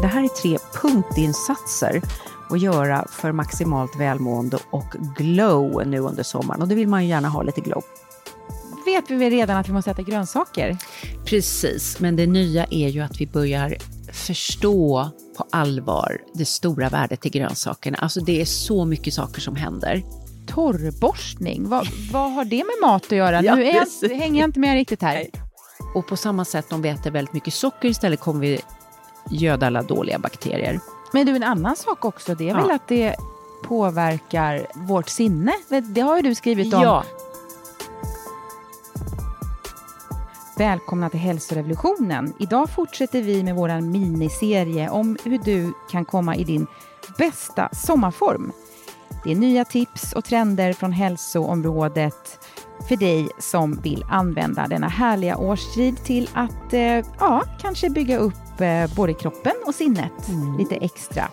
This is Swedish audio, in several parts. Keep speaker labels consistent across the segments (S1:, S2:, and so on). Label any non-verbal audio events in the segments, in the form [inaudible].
S1: Det här är tre punktinsatser att göra för maximalt välmående och glow nu under sommaren. Och det vill man ju gärna ha lite glow.
S2: vet vi redan att vi måste äta grönsaker.
S1: Precis, men det nya är ju att vi börjar förstå på allvar det stora värdet i grönsakerna. Alltså det är så mycket saker som händer.
S2: Torrborstning, vad, vad har det med mat att göra?
S1: Ja,
S2: nu är jag, hänger jag inte med riktigt här.
S1: Och på samma sätt om vi äter väldigt mycket socker istället kommer vi göda alla dåliga bakterier.
S2: Men du, en annan sak också, det är
S1: Ja.
S2: väl att det påverkar vårt sinne? Det har ju du skrivit om.
S1: Ja,
S2: Välkomna till hälsorevolutionen. Idag fortsätter vi med vår miniserie om hur du kan komma i din bästa sommarform. Det är nya tips och trender från hälsoområdet för dig som vill använda denna härliga årstid till att eh, ja, kanske bygga upp eh, både kroppen och sinnet lite extra.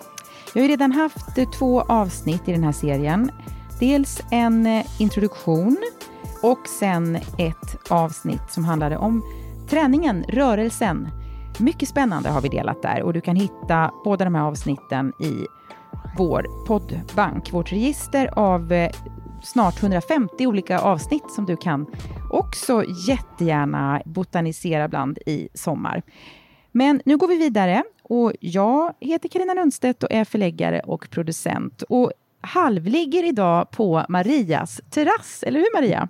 S2: Jag har ju redan haft eh, två avsnitt i den här serien. Dels en eh, introduktion och sen ett avsnitt som handlade om träningen, rörelsen. Mycket spännande har vi delat där och du kan hitta båda de här avsnitten i vår poddbank, vårt register av snart 150 olika avsnitt som du kan också jättegärna botanisera bland i sommar. Men nu går vi vidare och jag heter Karina Lundstedt och är förläggare och producent och halvligger idag på Marias terrass, eller hur Maria?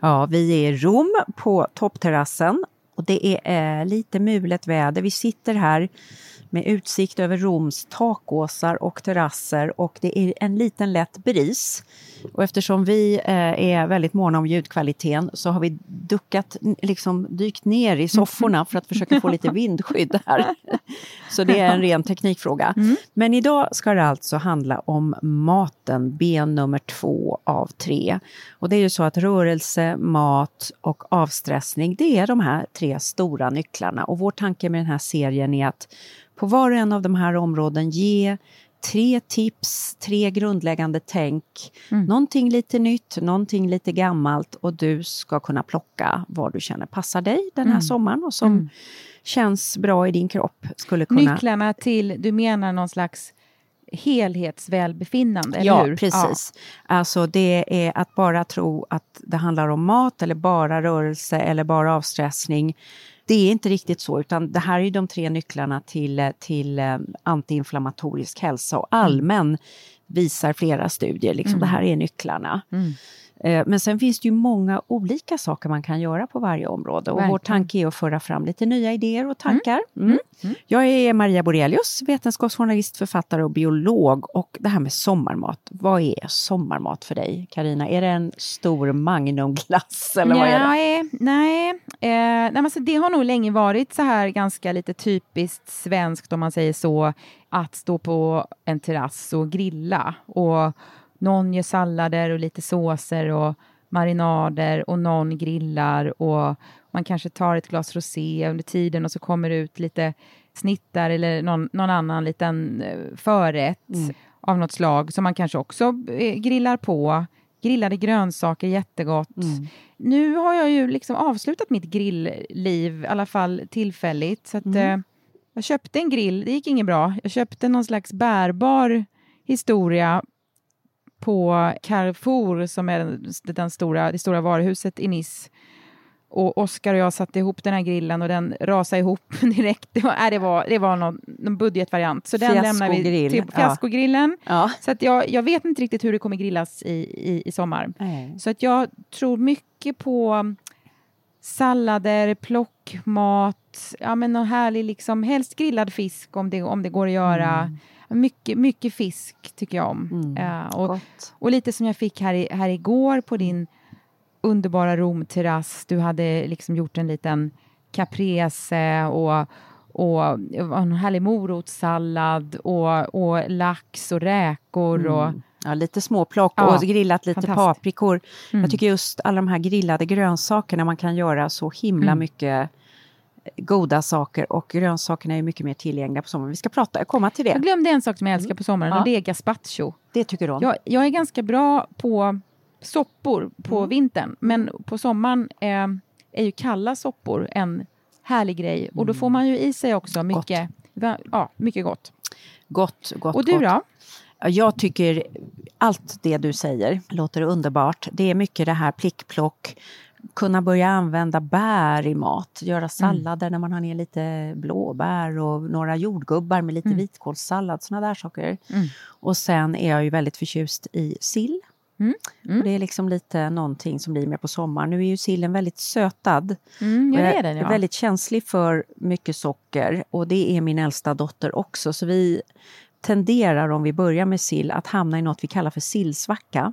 S1: Ja, vi är i Rom på toppterrassen och det är eh, lite mulet väder. Vi sitter här med utsikt över Roms takåsar och terrasser och det är en liten lätt bris. Och eftersom vi eh, är väldigt måna om ljudkvaliteten så har vi duckat, liksom dykt ner i sofforna för att försöka få lite vindskydd här. Så det är en ren teknikfråga. Men idag ska det alltså handla om maten, ben nummer två av tre. Och det är ju så att rörelse, mat och avstressning, det är de här tre stora nycklarna. Och vår tanke med den här serien är att på var och en av de här områden ge tre tips, tre grundläggande tänk. Någonting lite nytt, någonting lite gammalt och du ska kunna plocka vad du känner passar dig den här sommaren och som känns bra i din kropp. Skulle kunna...
S2: Nycklarna till, du menar någon slags helhetsvälbefinnande, eller
S1: ja,
S2: hur?
S1: precis. Alltså det är att bara tro att det handlar om mat eller bara rörelse eller bara avstressning. Det är inte riktigt så, utan det här är ju de tre nycklarna till, till eh, antiinflammatorisk hälsa. Och allmän visar flera studier. Liksom, Det här är nycklarna. Eh, Men sen finns det ju många olika saker man kan göra på varje område och vår tanke är att föra fram lite nya idéer och tankar. Mm. Jag är Maria Borelius, vetenskapsjournalist, författare och biolog. Och det här med sommarmat, vad är sommarmat för dig? Karina? Är det en stor magnumglass [laughs] eller vad är det?
S2: Nej, nej. Eh, nej men alltså det har nog länge varit så här ganska lite typiskt svenskt om man säger så, att stå på en terrass och grilla. Och någon gör sallader och lite såser och marinader och någon grillar och man kanske tar ett glas rosé under tiden och så kommer det ut lite snittar eller någon, någon annan liten eh, förrätt av något slag som man kanske också eh, grillar på. Grillade grönsaker, jättegott. Nu har jag ju liksom avslutat mitt grillliv, i alla fall tillfälligt. Så att, eh, jag köpte en grill, det gick inget bra. Jag köpte någon slags bärbar historia på Carrefour, som är den, den stora, det stora varuhuset i Nice. Och Oskar och jag satte ihop den här grillen och den rasade ihop [laughs] direkt. Det var, det var, det var någon, någon budgetvariant. Så den lämnar vi till fiaskogrillen.
S1: Ja.
S2: Så att jag, jag vet inte riktigt hur det kommer grillas i, i, i sommar.
S1: Nej.
S2: Så att jag tror mycket på sallader, plockmat, ja men någon härlig liksom, helst grillad fisk om det, om det går att göra. Mycket, mycket fisk tycker jag om. Eh, och,
S1: Gott.
S2: och lite som jag fick här, i, här igår på din underbara Romterrass. Du hade liksom gjort en liten caprese och, och en härlig morotssallad och, och lax och räkor. Och,
S1: Ja, lite småplock
S2: Ja,
S1: och grillat lite
S2: fantastiskt. Mm.
S1: paprikor. Jag tycker just alla de här grillade grönsakerna, man kan göra så himla
S2: Mm.
S1: mycket goda saker och grönsakerna är mycket mer tillgängliga på sommaren. Vi ska prata, komma till
S2: Jag
S1: det.
S2: glömde en sak som jag älskar på sommaren
S1: Ja.
S2: och det är gazpacho.
S1: Det tycker du om?
S2: Jag, jag är ganska bra på soppor på
S1: Mm.
S2: vintern, men på sommaren eh, är ju kalla soppor en härlig grej. Och då får man ju i sig också mycket Ja, mycket gott.
S1: Gott, gott,
S2: Och du
S1: gott.
S2: då?
S1: Jag tycker allt det du säger låter underbart. Det är mycket det här plickplock, kunna börja använda bär i mat, göra sallader när man har ner lite blåbär och några jordgubbar med lite vitkålssallad, såna där saker.
S2: Mm.
S1: Och sen är jag ju väldigt förtjust i sill.
S2: Mm. Mm.
S1: Och det är liksom lite någonting som blir med på sommaren. Nu är ju sillen väldigt sötad.
S2: Mm,
S1: jag
S2: är den, ja.
S1: väldigt känslig för mycket socker och det är min äldsta dotter också. Så vi tenderar, om vi börjar med sill, att hamna i något vi kallar för sillsvacka.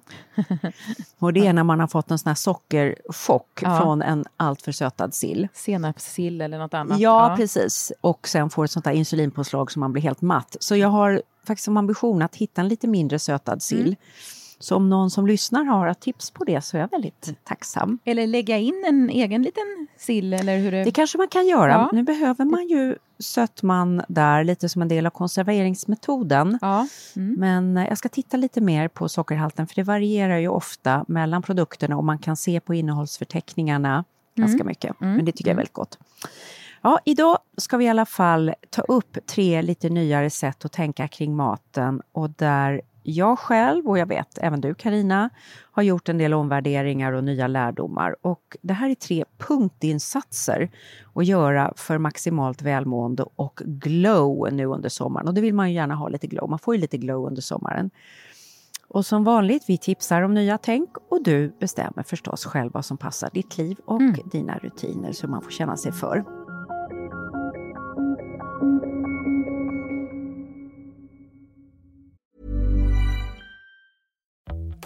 S1: [laughs] och det är när man har fått en sån här sockerchock
S2: Ja.
S1: från en alltför sötad sill.
S2: Senapssill eller något annat.
S1: Ja, precis. Och sen får ett sånt där insulinpåslag som man blir helt matt. Så jag har faktiskt som ambition att hitta en lite mindre sötad sill.
S2: Mm.
S1: Så om någon som lyssnar har tips på det så är jag väldigt tacksam.
S2: Eller lägga in en egen liten sill eller hur det...
S1: Det kanske man kan göra.
S2: Ja.
S1: Nu behöver man ju sötman där lite som en del av konserveringsmetoden.
S2: Ja. Mm.
S1: Men eh, jag ska titta lite mer på sockerhalten för det varierar ju ofta mellan produkterna och man kan se på innehållsförteckningarna ganska mycket. Men det tycker jag är väldigt gott. Ja, idag ska vi i alla fall ta upp tre lite nyare sätt att tänka kring maten och där jag själv och jag vet även du Karina har gjort en del omvärderingar och nya lärdomar. Och det här är tre punktinsatser att göra för maximalt välmående och glow nu under sommaren. Och det vill man ju gärna ha lite glow. Man får ju lite glow under sommaren. Och som vanligt, vi tipsar om nya tänk och du bestämmer förstås själv vad som passar ditt liv och dina rutiner så man får känna sig för.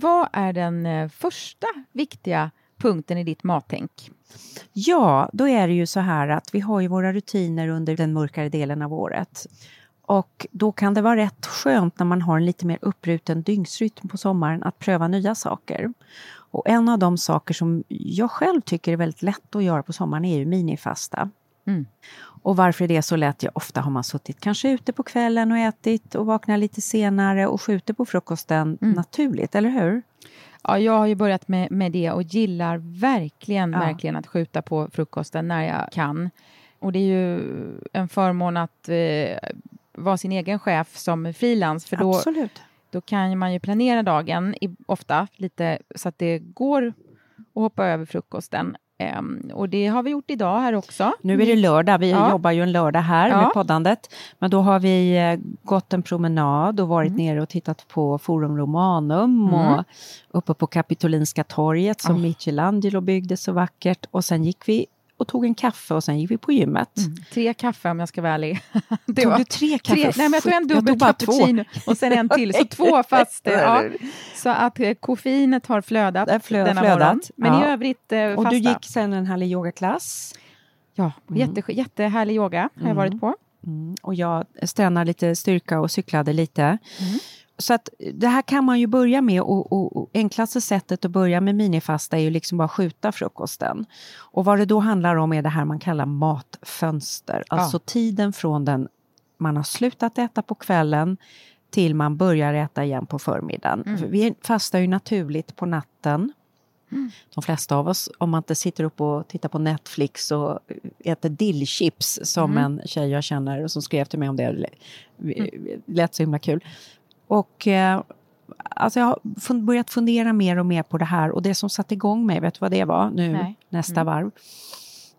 S2: Vad är den eh, första viktiga punkten i ditt mattänk?
S1: Ja, då är det ju så här att vi har ju våra rutiner under den mörkare delen av året. Och då kan det vara rätt skönt när man har en lite mer uppbruten dygnsrytm på sommaren att pröva nya saker. Och en av de saker som jag själv tycker är väldigt lätt att göra på sommaren är ju minifasta.
S2: Mm.
S1: Och varför är det så lätt? Ja, ofta har man suttit kanske ute på kvällen och ätit och vaknar lite senare och skjuter på frukosten naturligt, eller hur?
S2: Ja, jag har ju börjat med, med det och gillar verkligen,
S1: Ja.
S2: verkligen att skjuta på frukosten när jag kan. Och det är ju en förmån att eh, vara sin egen chef som frilans, för då,
S1: Absolut.
S2: då kan man ju planera dagen i, ofta lite så att det går att hoppa över frukosten. Ehm, och det har vi gjort idag här också.
S1: Nu är det lördag, vi
S2: Ja.
S1: jobbar ju en lördag här
S2: Ja.
S1: med poddandet. Men då har vi eh, gått en promenad och varit
S2: Mm.
S1: nere och tittat på Forum Romanum och uppe på Kapitolinska torget som
S2: Oh.
S1: Michelangelo byggde så vackert. Och sen gick vi och tog en kaffe och sen gick vi på gymmet.
S2: Tre kaffe om jag ska vara ärlig. [laughs] Det
S1: Tog
S2: var
S1: du tre kaffe?
S2: Tre, nej, men jag tog en dubbel
S1: tog bara två.
S2: cappuccino och sen en till, så [laughs] två fast. ja. Så att eh, koffeinet har flödat
S1: Det flö-
S2: denna
S1: flödat,
S2: morgon. Men
S1: ja.
S2: i övrigt eh,
S1: Och
S2: fasta.
S1: du gick sen en härlig yogaklass.
S2: Ja, jätte, jättehärlig yoga har jag varit på.
S1: Mm. Och jag tränade lite styrka och cyklade lite. Så att det här kan man ju börja med och, och, och enklaste sättet att börja med minifasta är ju liksom bara skjuta frukosten. Och vad det då handlar om är det här man kallar matfönster, alltså tiden från den man har slutat äta på kvällen till man börjar äta igen på förmiddagen. För Vi fastar ju naturligt på natten. De flesta av oss, om man inte sitter upp och tittar på Netflix och äter dillchips som en tjej jag känner och som skrev till mig om det. Det lät så himla kul. Och eh, alltså jag har börjat fundera mer och mer på det här och det som satte igång mig, vet du vad det var nu
S2: Nej.
S1: nästa varv?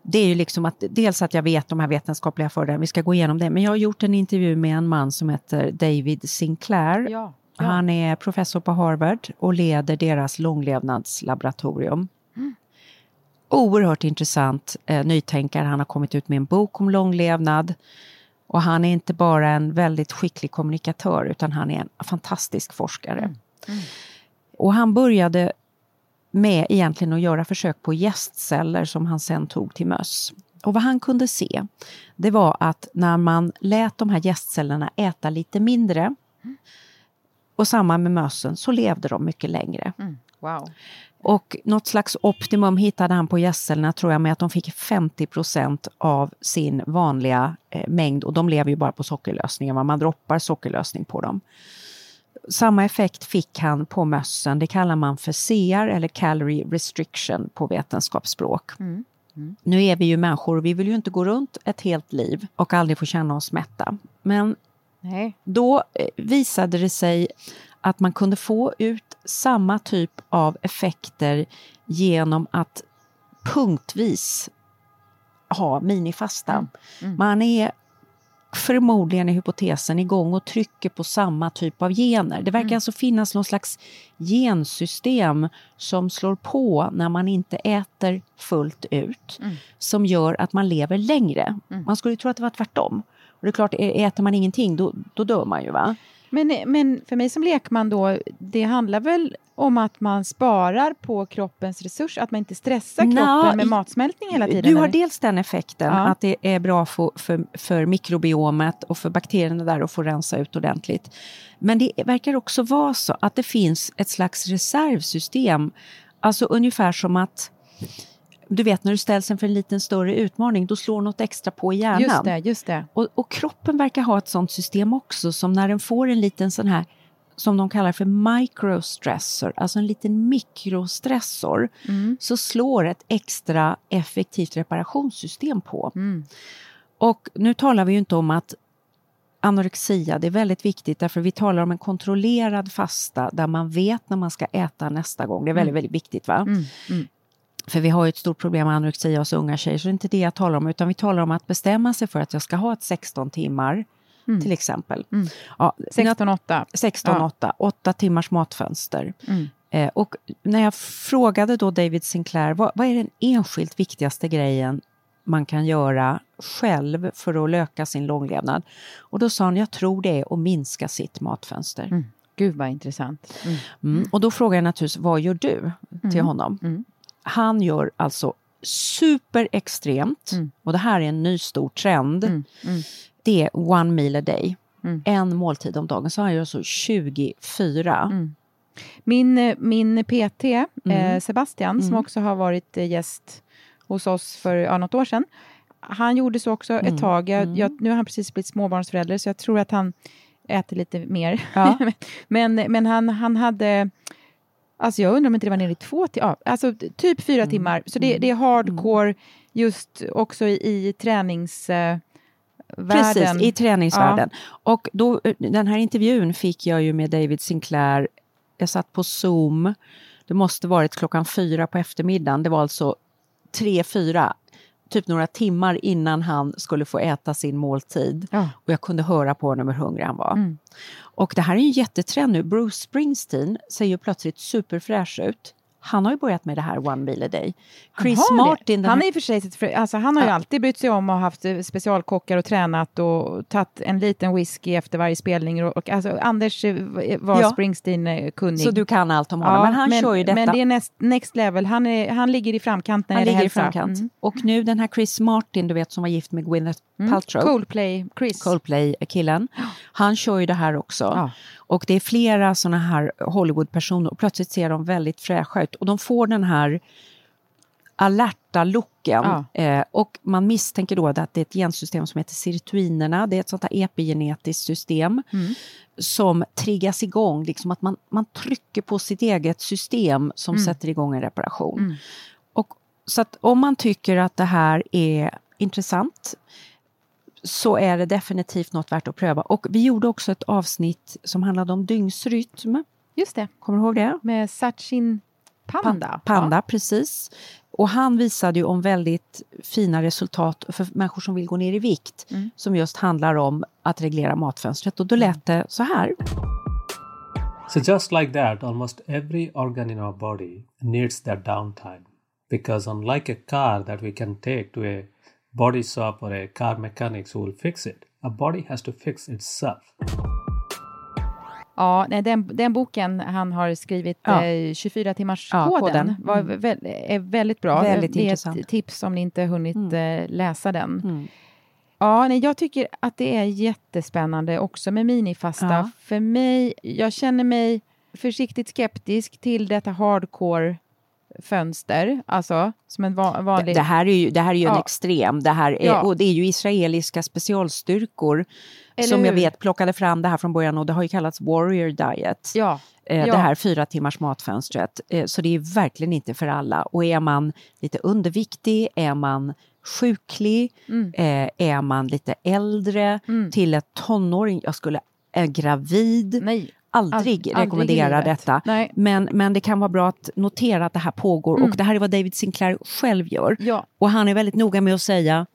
S1: Det är ju liksom att dels att jag vet de här vetenskapliga fördelarna, vi ska gå igenom det, men jag har gjort en intervju med en man som heter David Sinclair.
S2: Ja.
S1: Han är professor på Harvard och leder deras långlevnadslaboratorium. Oerhört intressant eh, nytänkare. Han har kommit ut med en bok om långlevnad. Och han är inte bara en väldigt skicklig kommunikatör utan han är en fantastisk forskare. Och han började med egentligen att göra försök på gästceller som han sen tog till möss. Och vad han kunde se, det var att när man lät de här gästcellerna äta lite mindre och samma med mössen så levde de mycket längre.
S2: Mm. Wow.
S1: Och något slags optimum hittade han på gästcellerna tror jag med att de fick 50% av sin vanliga eh, mängd och de lever ju bara på sockerlösningen, man droppar sockerlösning på dem. Samma effekt fick han på mössen, det kallar man för CR eller calorie restriction på vetenskapsspråk. Nu är vi ju människor och vi vill ju inte gå runt ett helt liv och aldrig få känna oss mätta. Men
S2: Nej.
S1: då eh, visade det sig att man kunde få ut samma typ av effekter genom att punktvis ha minifasta. Man är förmodligen i hypotesen igång och trycker på samma typ av gener. Det verkar alltså finnas någon slags gensystem som slår på när man inte äter fullt ut, som gör att man lever längre. Man skulle tro att det var tvärtom. Och det är klart, äter man ingenting då, då dör man ju va?
S2: Men, men för mig som lekman då, det handlar väl om att man sparar på kroppens resurs, att man inte stressar
S1: Nå,
S2: kroppen med
S1: i-
S2: matsmältning hela tiden?
S1: Du har
S2: eller?
S1: dels den effekten
S2: Ja.
S1: att det är bra för, för, för mikrobiomet och för bakterierna där att få rensa ut ordentligt. Men det verkar också vara så att det finns ett slags reservsystem. Alltså ungefär som att du vet när du ställs inför en liten större utmaning, då slår något extra på i hjärnan.
S2: Just det, just det.
S1: Och, och kroppen verkar ha ett sånt system också som när den får en liten sån här som de kallar för microstressor, alltså en liten mikrostressor, så slår ett extra effektivt reparationssystem på. Och nu talar vi ju inte om att anorexia, det är väldigt viktigt därför vi talar om en kontrollerad fasta där man vet när man ska äta nästa gång. Det är väldigt, väldigt viktigt. va? För vi har ju ett stort problem med anorexia hos unga tjejer, så det är inte det jag talar om, utan vi talar om att bestämma sig för att jag ska ha ett 16 timmar, till exempel. Ja,
S2: 16-8.
S1: 16-8, 8 timmars matfönster.
S2: Mm.
S1: Eh, och när jag frågade då David Sinclair, vad, vad är den enskilt viktigaste grejen man kan göra själv för att löka sin långlevnad? Och då sa han, jag tror det är att minska sitt matfönster.
S2: Mm. Gud vad intressant. Mm.
S1: Mm. Och då frågar jag naturligtvis, vad gör du till honom? Han gör alltså superextremt,
S2: Mm.
S1: och det här är en ny stor trend.
S2: Mm. Mm.
S1: Det är one meal a day.
S2: Mm.
S1: En måltid om dagen. Så han gör så 24.
S2: Mm. Min, min PT, eh,
S1: Mm.
S2: Sebastian, som också har varit eh, gäst hos oss för ja, något år sedan, han gjorde så också ett tag. Jag, jag, nu har han precis blivit småbarnsförälder, så jag tror att han äter lite mer.
S1: Ja. [laughs]
S2: men men han, han hade... Alltså jag undrar om inte det var nere i två timmar, ja, alltså typ fyra
S1: Mm.
S2: timmar. Så det, det är hardcore just också i, i tränings... Eh,
S1: Precis, i träningsvärlden. Och då, eh, den här intervjun fick jag ju med David Sinclair. Jag satt på Zoom. Det måste varit klockan fyra på eftermiddagen. Det var alltså tre, fyra, typ några timmar innan han skulle få äta sin måltid.
S2: Ja.
S1: Och jag kunde höra på honom hur hungrig han var.
S2: Mm.
S1: Och det här är ju en jättetrend nu. Bruce Springsteen ser ju plötsligt superfräsch ut. Han har ju börjat med det här One Meal a Day. Chris
S2: Han.
S1: Martin,
S2: han är i för sig, sitt alltså, han har ju
S1: Ja.
S2: alltid brytt sig om och haft eh, specialkockar och tränat och tagit en liten whisky efter varje spelning. Och, och, alltså, Anders eh, var
S1: Ja.
S2: Springsteen-kunnig.
S1: så du kan allt om honom, men han kör ju detta.
S2: Men det är next, next level, han, är, han ligger i framkant när
S1: han
S2: det
S1: ligger i
S2: hälsa.
S1: framkant.
S2: Mm.
S1: Och nu den här Chris Martin, du vet som var gift med Gwyneth
S2: Mm.
S1: Paltrow.
S2: Coldplay, Chris.
S1: Coldplay-killen. Han kör ju det här också.
S2: Ja.
S1: Och det är flera såna här Hollywood-personer och plötsligt ser de väldigt fräscha ut. Och de får den här alerta looken.
S2: Ja.
S1: Eh, och man misstänker då att det är ett gensystem som heter sirtuinerna. Det är ett sånt här epigenetiskt system
S2: Mm.
S1: som triggas igång. Liksom att man, man trycker på sitt eget system som
S2: Mm.
S1: sätter igång en reparation.
S2: Mm.
S1: Och, så att om man tycker att det här är intressant så är det definitivt något värt att pröva. Och vi gjorde också ett avsnitt som handlade om dygnsrytm.
S2: Just det,
S1: Kommer du ihåg det?
S2: med Sachin Panda.
S1: Panda, precis. Och han visade ju om väldigt fina resultat för människor som vill gå ner i vikt.
S2: Mm.
S1: Som just handlar om att reglera matfönstret. Och då lät det så här.
S3: So, just like that, almost every organ in our body needs that downtime. Because, unlike a car that we can take to a body shop or a car mechanics who will fix it, a body has to fix itself.
S2: Ja, nej, den, den boken han har skrivit,
S1: Ja.
S2: eh, 24 timmars
S1: Ja,
S2: koden,
S1: koden.
S2: var
S1: Mm.
S2: vä- är väldigt bra.
S1: Väldigt
S2: det är
S1: intressant.
S2: ett tips om ni inte hunnit eh, läsa den.
S1: Mm.
S2: Ja, nej, jag tycker att det är jättespännande också med minifasta.
S1: Ja.
S2: För mig, jag känner mig försiktigt skeptisk till detta hardcore fönster, alltså som en va- vanlig...
S1: Det, det här är ju, det här är ju en
S2: Ja.
S1: extrem. Det, här är,
S2: Ja.
S1: och det är ju israeliska specialstyrkor
S2: Eller
S1: som jag
S2: hur?
S1: vet plockade fram det här från början och det har ju kallats Warrior Diet.
S2: Ja,
S1: eh,
S2: ja.
S1: Det här fyra timmars matfönstret. Eh, så det är verkligen inte för alla. Och är man lite underviktig, är man sjuklig,
S2: Mm.
S1: eh, är man lite äldre,
S2: Mm.
S1: till ett tonåring, jag skulle, är gravid,
S2: nej.
S1: Aldrig
S2: aldrig
S1: rekommendera
S2: livet.
S1: detta.
S2: Nej.
S1: Men, men det kan vara bra att notera att det här pågår
S2: Mm.
S1: och det här är vad David Sinclair själv gör.
S2: Ja,
S1: Och han är väldigt noga med att säga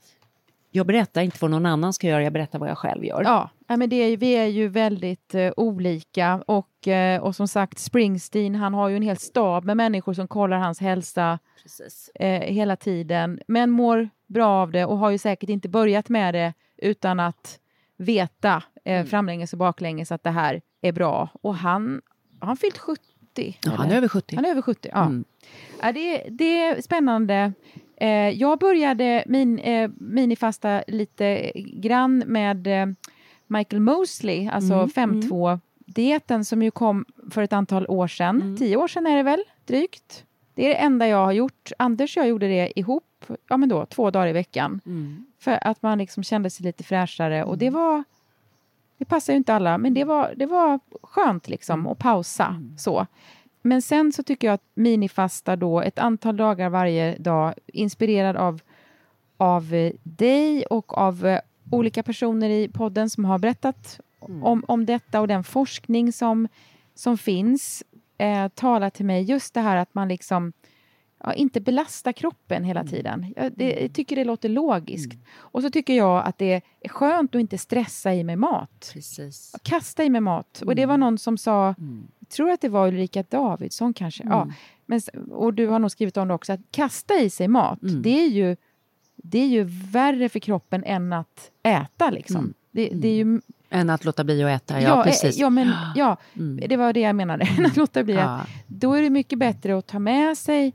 S1: jag berättar inte vad någon annan ska göra, jag berättar vad jag själv gör.
S2: Ja, men det är, vi är ju väldigt eh, olika och, eh, och som sagt Springsteen, han har ju en hel stab med människor som kollar hans hälsa eh, hela tiden, men mår bra av det och har ju säkert inte börjat med det utan att veta eh, framlänges och baklänges att det här är bra. Och han har han fyllt 70.
S1: Ja, han är över 70.
S2: Han är över 70, ja.
S1: Mm.
S2: ja det, det är spännande. Eh, jag började min, eh, minifasta lite grann med eh, Michael Mosley, alltså
S1: Mm,
S2: 5.2-dieten som ju kom för ett antal år sedan.
S1: Mm.
S2: Tio år sedan är det väl, drygt. Det är det enda jag har gjort. Anders och jag gjorde det ihop, ja men då, två dagar i veckan.
S1: Mm.
S2: För att man liksom kände sig lite fräschare och det var det passar ju inte alla, men det var, det var skönt liksom att pausa så. Men sen så tycker jag att minifasta då ett antal dagar varje dag inspirerad av, av eh, dig och av eh, olika personer i podden som har berättat om, om detta och den forskning som, som finns eh, talar till mig just det här att man liksom ja, inte belasta kroppen hela tiden. Jag, det, jag tycker det låter logiskt. Och så tycker jag att det är skönt att inte stressa i mig mat.
S1: Precis.
S2: Kasta i mig mat. Och det var någon som sa, jag tror att det var Ulrika Davidsson kanske, ja. Men, och du har nog skrivit om det också, att kasta i sig mat, det, är ju, det är ju värre för kroppen än att äta liksom. Det, det är ju
S1: Än att låta bli att äta, ja,
S2: Ja, eh,
S1: precis.
S2: ja, men, ja [gasps]
S1: Mm.
S2: det var det jag menade. [laughs] att låta bli.
S1: Ja.
S2: Då är det mycket bättre att ta med sig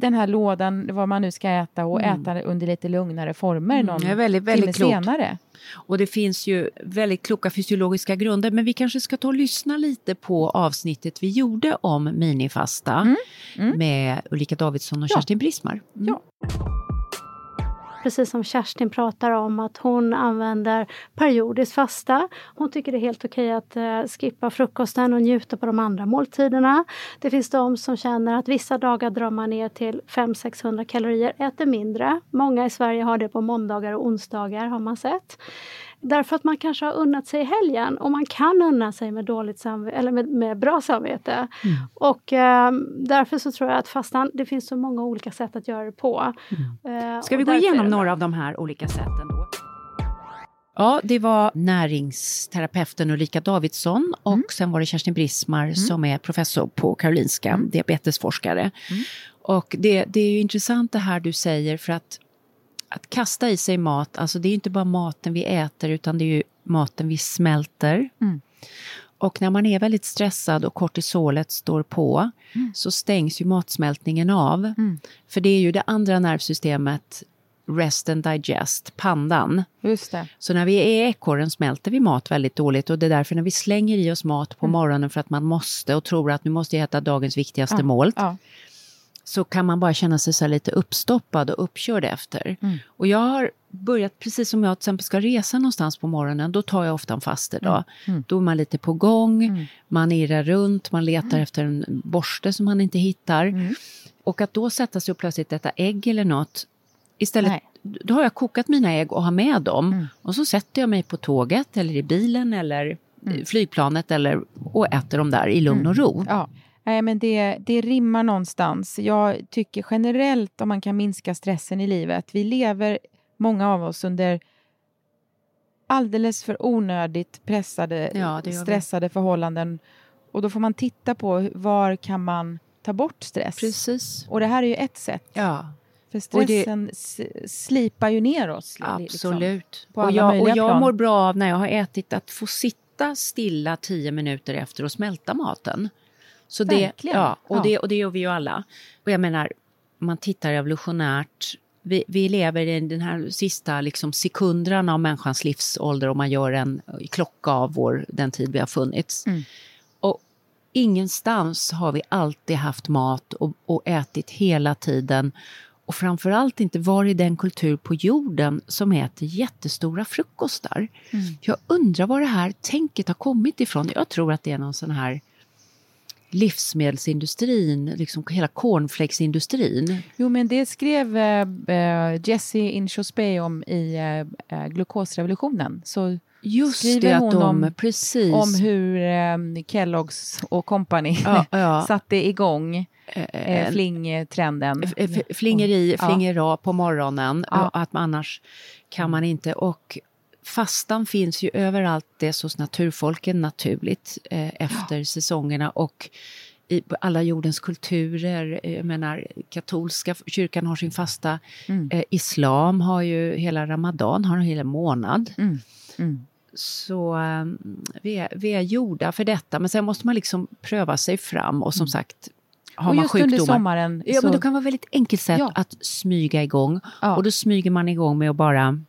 S2: den här lådan, vad man nu ska äta och äta det under lite lugnare former någon
S1: Mm. väldigt, väldigt
S2: timme
S1: klokt.
S2: senare.
S1: Och det finns ju väldigt kloka fysiologiska grunder, men vi kanske ska ta och lyssna lite på avsnittet vi gjorde om minifasta med Ulrika Davidsson och
S2: Ja.
S1: Kerstin Brismar. Mm.
S2: Ja
S4: precis som Kerstin pratar om, att hon använder periodiskt fasta. Hon tycker det är helt okej att eh, skippa frukosten och njuta på de andra måltiderna. Det finns de som känner att vissa dagar drar man ner till 500-600 kalorier, äter mindre. Många i Sverige har det på måndagar och onsdagar har man sett. Därför att man kanske har unnat sig helgen och man kan unna sig med, dåligt samve- eller med, med bra samvete. Och eh, därför så tror jag att fastan, det finns så många olika sätt att göra det på. Eh,
S1: Ska vi gå igenom
S4: det
S1: några av de här olika sätten då? Ja, det var näringsterapeuten Ulrika Davidsson och
S2: Mm.
S1: sen var det Kerstin Brismar som är professor på Karolinska,
S2: Mm.
S1: diabetesforskare. Och det, det är ju intressant det här du säger för att att kasta i sig mat, alltså det är inte bara maten vi äter utan det är ju maten vi smälter.
S2: Mm.
S1: Och när man är väldigt stressad och kortisolet står på så stängs ju matsmältningen av.
S2: Mm.
S1: För det är ju det andra nervsystemet, rest and digest, pandan.
S2: Just det.
S1: Så när vi är i ekorren smälter vi mat väldigt dåligt och det är därför när vi slänger i oss mat på morgonen för att man måste och tror att nu måste jag äta dagens viktigaste
S2: Ja,
S1: mål
S2: Ja.
S1: Så kan man bara känna sig så lite uppstoppad och uppkörd efter.
S2: Mm.
S1: Och jag har börjat, precis som jag till exempel ska resa någonstans på morgonen, då tar jag ofta en fasterdag.
S2: Mm.
S1: Då är man lite på gång, man irrar runt, man letar efter en borste som man inte hittar.
S2: Mm.
S1: Och att då sätta sig och plötsligt äta ägg eller något, istället
S2: Nej.
S1: då har jag kokat mina ägg och har med dem
S2: Mm.
S1: och så sätter jag mig på tåget eller i bilen eller
S2: Mm.
S1: flygplanet eller, och äter dem där i lugn och ro.
S2: Ja. Nej, men det, det rimmar någonstans. Jag tycker generellt om man kan minska stressen i livet. Vi lever, många av oss, under alldeles för onödigt pressade,
S1: Ja, det vi.
S2: stressade förhållanden. Och då får man titta på var kan man ta bort stress.
S1: Precis.
S2: Och det här är ju ett sätt.
S1: Ja,
S2: För
S1: det-
S2: stressen s- slipar ju ner oss. li- liksom.
S1: absolut.
S2: på
S1: och
S2: alla
S1: jag, och jag
S2: plan.
S1: mår bra av när jag har ätit att få sitta stilla tio minuter efter och smälta maten. Så det,
S2: Verkligen.
S1: ja, och,
S2: Ja.
S1: Det, och det gör vi ju alla. Och jag menar, om man tittar evolutionärt, vi, vi lever i den här sista liksom, sekunderna av människans livsålder om man gör en klocka av vår, den tid vi har funnits.
S2: Mm.
S1: Och ingenstans har vi alltid haft mat och, och ätit hela tiden. Och framförallt inte varit den kultur på jorden som äter jättestora frukostar. Jag undrar var det här tänket har kommit ifrån. Jag tror att det är någon sån här livsmedelsindustrin, liksom hela cornflakesindustrin.
S2: Jo, men det skrev eh, eh, Jesse Inchauspé om i eh, eh, glukosrevolutionen. Så
S1: Just
S2: Skriver
S1: det,
S2: hon
S1: de,
S2: om-
S1: precis.
S2: om hur eh, Kellogg's och company
S1: Ja, ja. [laughs]
S2: satte igång
S1: Eh,
S2: eh, flingtrenden.
S1: F- flingeri,
S2: Ja.
S1: flingera på morgonen,
S2: Ja.
S1: att man annars kan man inte. Och fastan finns ju överallt, det är hos naturfolken naturligt eh, efter säsongerna och i alla jordens kulturer. eh, Jag menar, katolska kyrkan har sin fasta,
S2: Mm.
S1: eh, islam har ju hela ramadan, har en hel månad.
S2: Mm. Mm.
S1: Så eh, vi, är, vi är gjorda för detta, men sen måste man liksom pröva sig fram och som sagt, har
S2: Mm. Och
S1: man
S2: just under
S1: sjukdomar
S2: sommaren
S1: Ja,
S2: så...
S1: men det kan vara väldigt enkelt sätt
S2: Ja.
S1: att smyga igång.
S2: Ja.
S1: Och då smyger man igång med att bara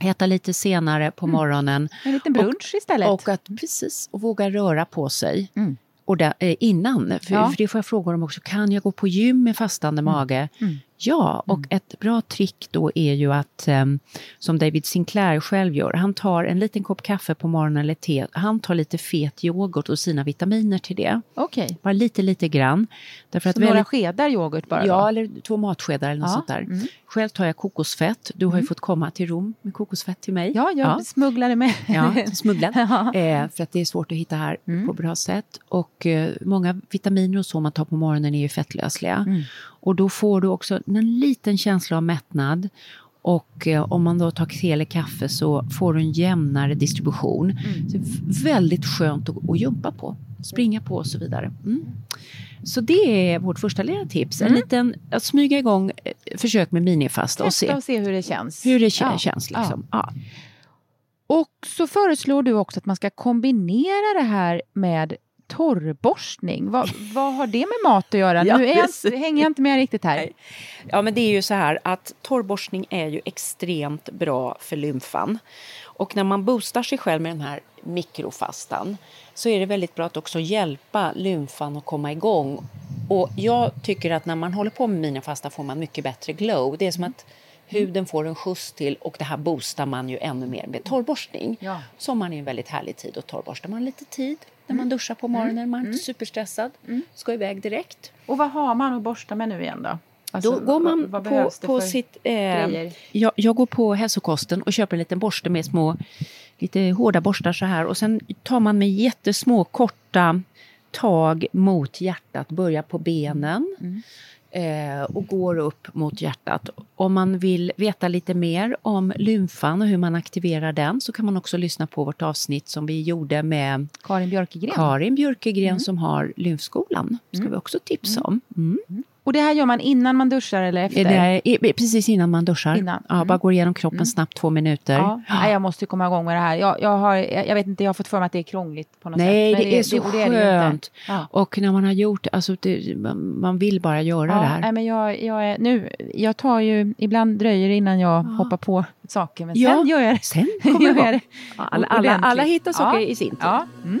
S1: äta lite senare på morgonen.
S2: En liten brunch istället.
S1: Och att precis, och våga röra på sig.
S2: Mm.
S1: Och där, eh, innan, för,
S2: Ja.
S1: för det får jag fråga dem också, kan jag gå på gym med fastande mage?
S2: Mm.
S1: Ja, och ett bra trick då är ju att, em, som David Sinclair själv gör, han tar en liten kopp kaffe på morgonen eller te, han tar lite fet yoghurt och sina vitaminer till det.
S2: Okej,
S1: Bara lite, lite grann. Därför
S2: så
S1: att
S2: några
S1: väldigt-
S2: skedar yoghurt bara?
S1: Ja,
S2: då?
S1: eller två matskedar eller något
S2: Ja,
S1: sånt där.
S2: mm.
S1: Själv tar jag kokosfett. Du har ju fått komma till Rom med kokosfett till mig.
S2: ja, jag smugglade med.
S1: Ja, [laughs] smugglad.
S2: Ja.
S1: eh, för att det är svårt att hitta här
S2: Mm.
S1: på bra sätt. Och eh, många vitaminer och så man tar på morgonen är ju fettlösliga.
S2: Mm.
S1: Och då får du också en liten känsla av mättnad. Och eh, om man då tar te eller kaffe så får du en jämnare distribution.
S2: Mm.
S1: Så det är väldigt skönt att, att jumpa på, springa på och så vidare. Mm. Så det är vårt första lilla tips. En liten, att smyga igång eh, försök med minifasta och
S2: Testa
S1: se
S2: och se hur det känns.
S1: hur det
S2: Ja.
S1: känns. Liksom. Ja.
S2: Och så föreslår du också att man ska kombinera det här med torrborstning. Vad, vad har det med mat att göra? [laughs]
S1: Ja,
S2: nu jag, hänger jag inte med riktigt här.
S1: Nej. Ja, men det är ju så här att torrborstning är ju extremt bra för lymfan. Och när man boostar sig själv med den här mikrofastan så är det väldigt bra att också hjälpa lymfan att komma igång. Och jag tycker att när man håller på med minifasta får man mycket bättre glow. Det är som att huden får en skjuts till och det här boostar man ju ännu mer med torrborstning.
S2: Ja.
S1: Sommaren är en väldigt härlig tid och torrborstar man lite tid när man duschar på morgonen, man är inte superstressad, ska iväg direkt.
S2: Och vad har man att borsta med nu igen då? Alltså,
S1: Då går man
S2: vad, vad
S1: på, på sitt... Eh, jag, jag går på hälsokosten och köper en liten borste med små, lite hårda borstar så här. Och sen tar man med jättesmå korta tag mot hjärtat, börja på benen.
S2: Mm.
S1: Eh, och går upp mot hjärtat. Om man vill veta lite mer om lymfan och hur man aktiverar den så kan man också lyssna på vårt avsnitt som vi gjorde med
S2: Karin Björkegren.
S1: Karin Björkegren som har lymfskolan. ska vi också tipsa om. Mm.
S2: Och det här gör man innan man duschar eller efter?
S1: Det är, är precis innan man duschar.
S2: Innan.
S1: Ja,
S2: Mm.
S1: bara går igenom kroppen snabbt två minuter.
S2: Ja, nej, jag måste komma igång med det här. Jag, jag, har, jag, vet inte, jag har fått för mig att det är krångligt på något
S1: Nej,
S2: sätt.
S1: det, är så
S2: det är det
S1: skönt.
S2: Ja.
S1: Och när man har gjort alltså det, man, vill bara göra det
S2: Ja,
S1: här.
S2: nej, men jag, jag, är, nu, jag tar ju, ibland dröjer det innan jag hoppar på saker, men
S1: Ja,
S2: sen gör jag det.
S1: Sen [laughs] kommer det
S2: jag det.
S1: Ja, alla, alla, alla hittar saker
S2: Ja.
S1: i sin tid.
S2: Ja. Mm.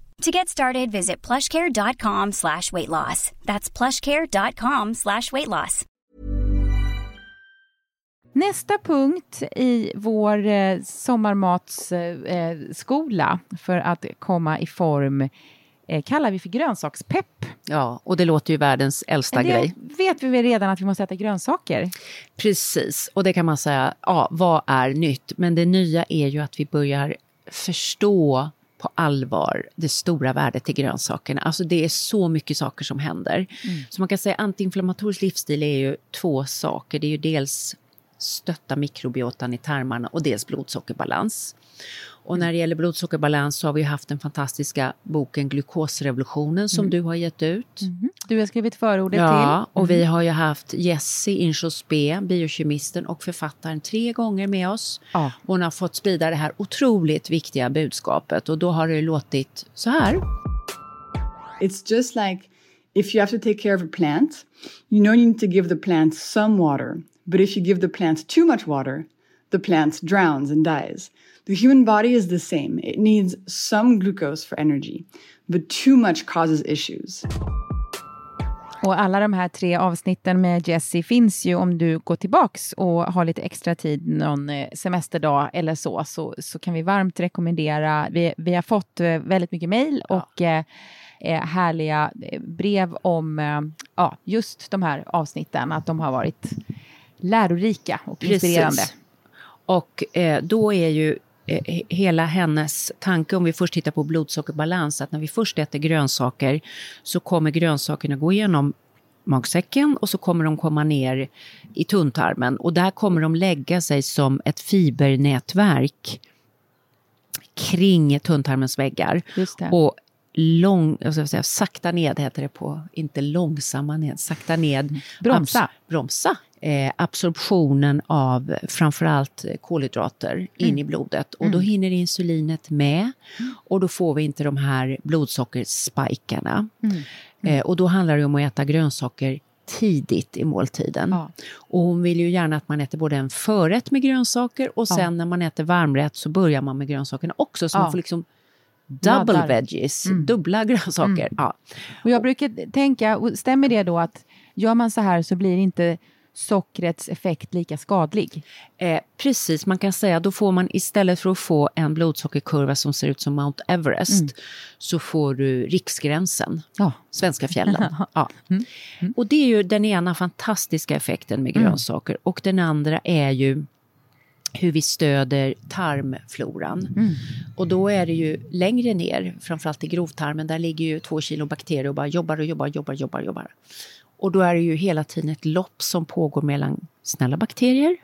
S5: To get started, visit plushcare.com slash weight loss. That's plushcare.com slash weight loss.
S2: Nästa punkt i vår eh, sommarmatsskola eh, för att komma i form eh, kallar vi för grönsakspepp.
S1: Ja, och det låter ju världens äldsta
S2: det
S1: grej.
S2: vet vi väl redan att vi måste äta grönsaker.
S1: Precis, och det kan man säga, ja, vad är nytt? Men det nya är ju att vi börjar förstå på allvar det stora värdet i grönsakerna. Alltså det är så mycket saker som händer. Så man kan säga antiinflammatorisk livsstil är ju två saker. Det är ju dels stötta mikrobiotan i tarmarna och dels blodsockerbalans. Och när det gäller blodsockerbalans så har vi haft den fantastiska boken Glukosrevolutionen som du har gett ut.
S2: Du har skrivit förordet
S1: Ja,
S2: till.
S1: och vi har ju haft Jessie Inchospe, biokemisten och författaren tre gånger med oss.
S2: Ja.
S1: Hon har fått sprida det här otroligt viktiga budskapet och då har det låtit så här.
S6: It's just like if you have to take care of a plant, you know you need to give the plant some water. But if you give the plant too much water, the plant drowns and dies. The human body is the same. It needs some glucose for energy, but too much causes issues.
S2: Och alla de här tre avsnitten med Jessie finns ju om du går tillbaks och har lite extra tid någon eh, semesterdag eller så, så, så kan vi varmt rekommendera. Vi, vi har fått eh, väldigt mycket mejl och eh, eh, härliga brev om eh, ja, just de här avsnitten, att de har varit lärorika och inspirerande.
S1: Och eh, då är ju eh, he- hela hennes tanke, om vi först tittar på blodsockerbalans, att när vi först äter grönsaker så kommer grönsakerna gå igenom magsäcken och så kommer de komma ner i tunntarmen och där kommer de lägga sig som ett fibernätverk kring tunntarmens väggar. Och lång, jag ska säga, sakta ned heter det på, inte långsamma ned, sakta ned.
S2: Bromsa.
S1: Abs- bromsa. Eh, absorptionen av framförallt kolhydrater in i blodet. Och då hinner insulinet med och då får vi inte de här blodsockerspikarna. Eh, och då handlar det om att äta grönsaker tidigt i måltiden.
S2: Ja.
S1: Och hon vill ju gärna att man äter både en förrätt med grönsaker och sen när man äter varmrätt så börjar man med grönsakerna också så
S2: Ja.
S1: man får liksom double
S2: Laddar.
S1: veggies,
S2: Mm.
S1: dubbla [laughs] grönsaker.
S2: Mm.
S1: Ja.
S2: Och jag brukar tänka, stämmer det då att gör man så här så blir inte sockrets effekt lika skadlig?
S1: Eh, precis, man kan säga då får man istället för att få en blodsockerkurva som ser ut som Mount Everest
S2: Mm.
S1: så får du riksgränsen,
S2: Ja.
S1: svenska fjällen. [laughs] ja.
S2: Mm.
S1: Och det är ju den ena fantastiska effekten med
S2: Mm.
S1: grönsaker och den andra är ju hur vi stöder tarmfloran.
S2: Mm.
S1: Och då är det ju längre ner, framförallt i grovtarmen, där ligger ju två kilo bakterier och bara jobbar och jobbar, jobbar, jobbar, jobbar. Och då är det ju hela tiden ett lopp som pågår mellan snälla bakterier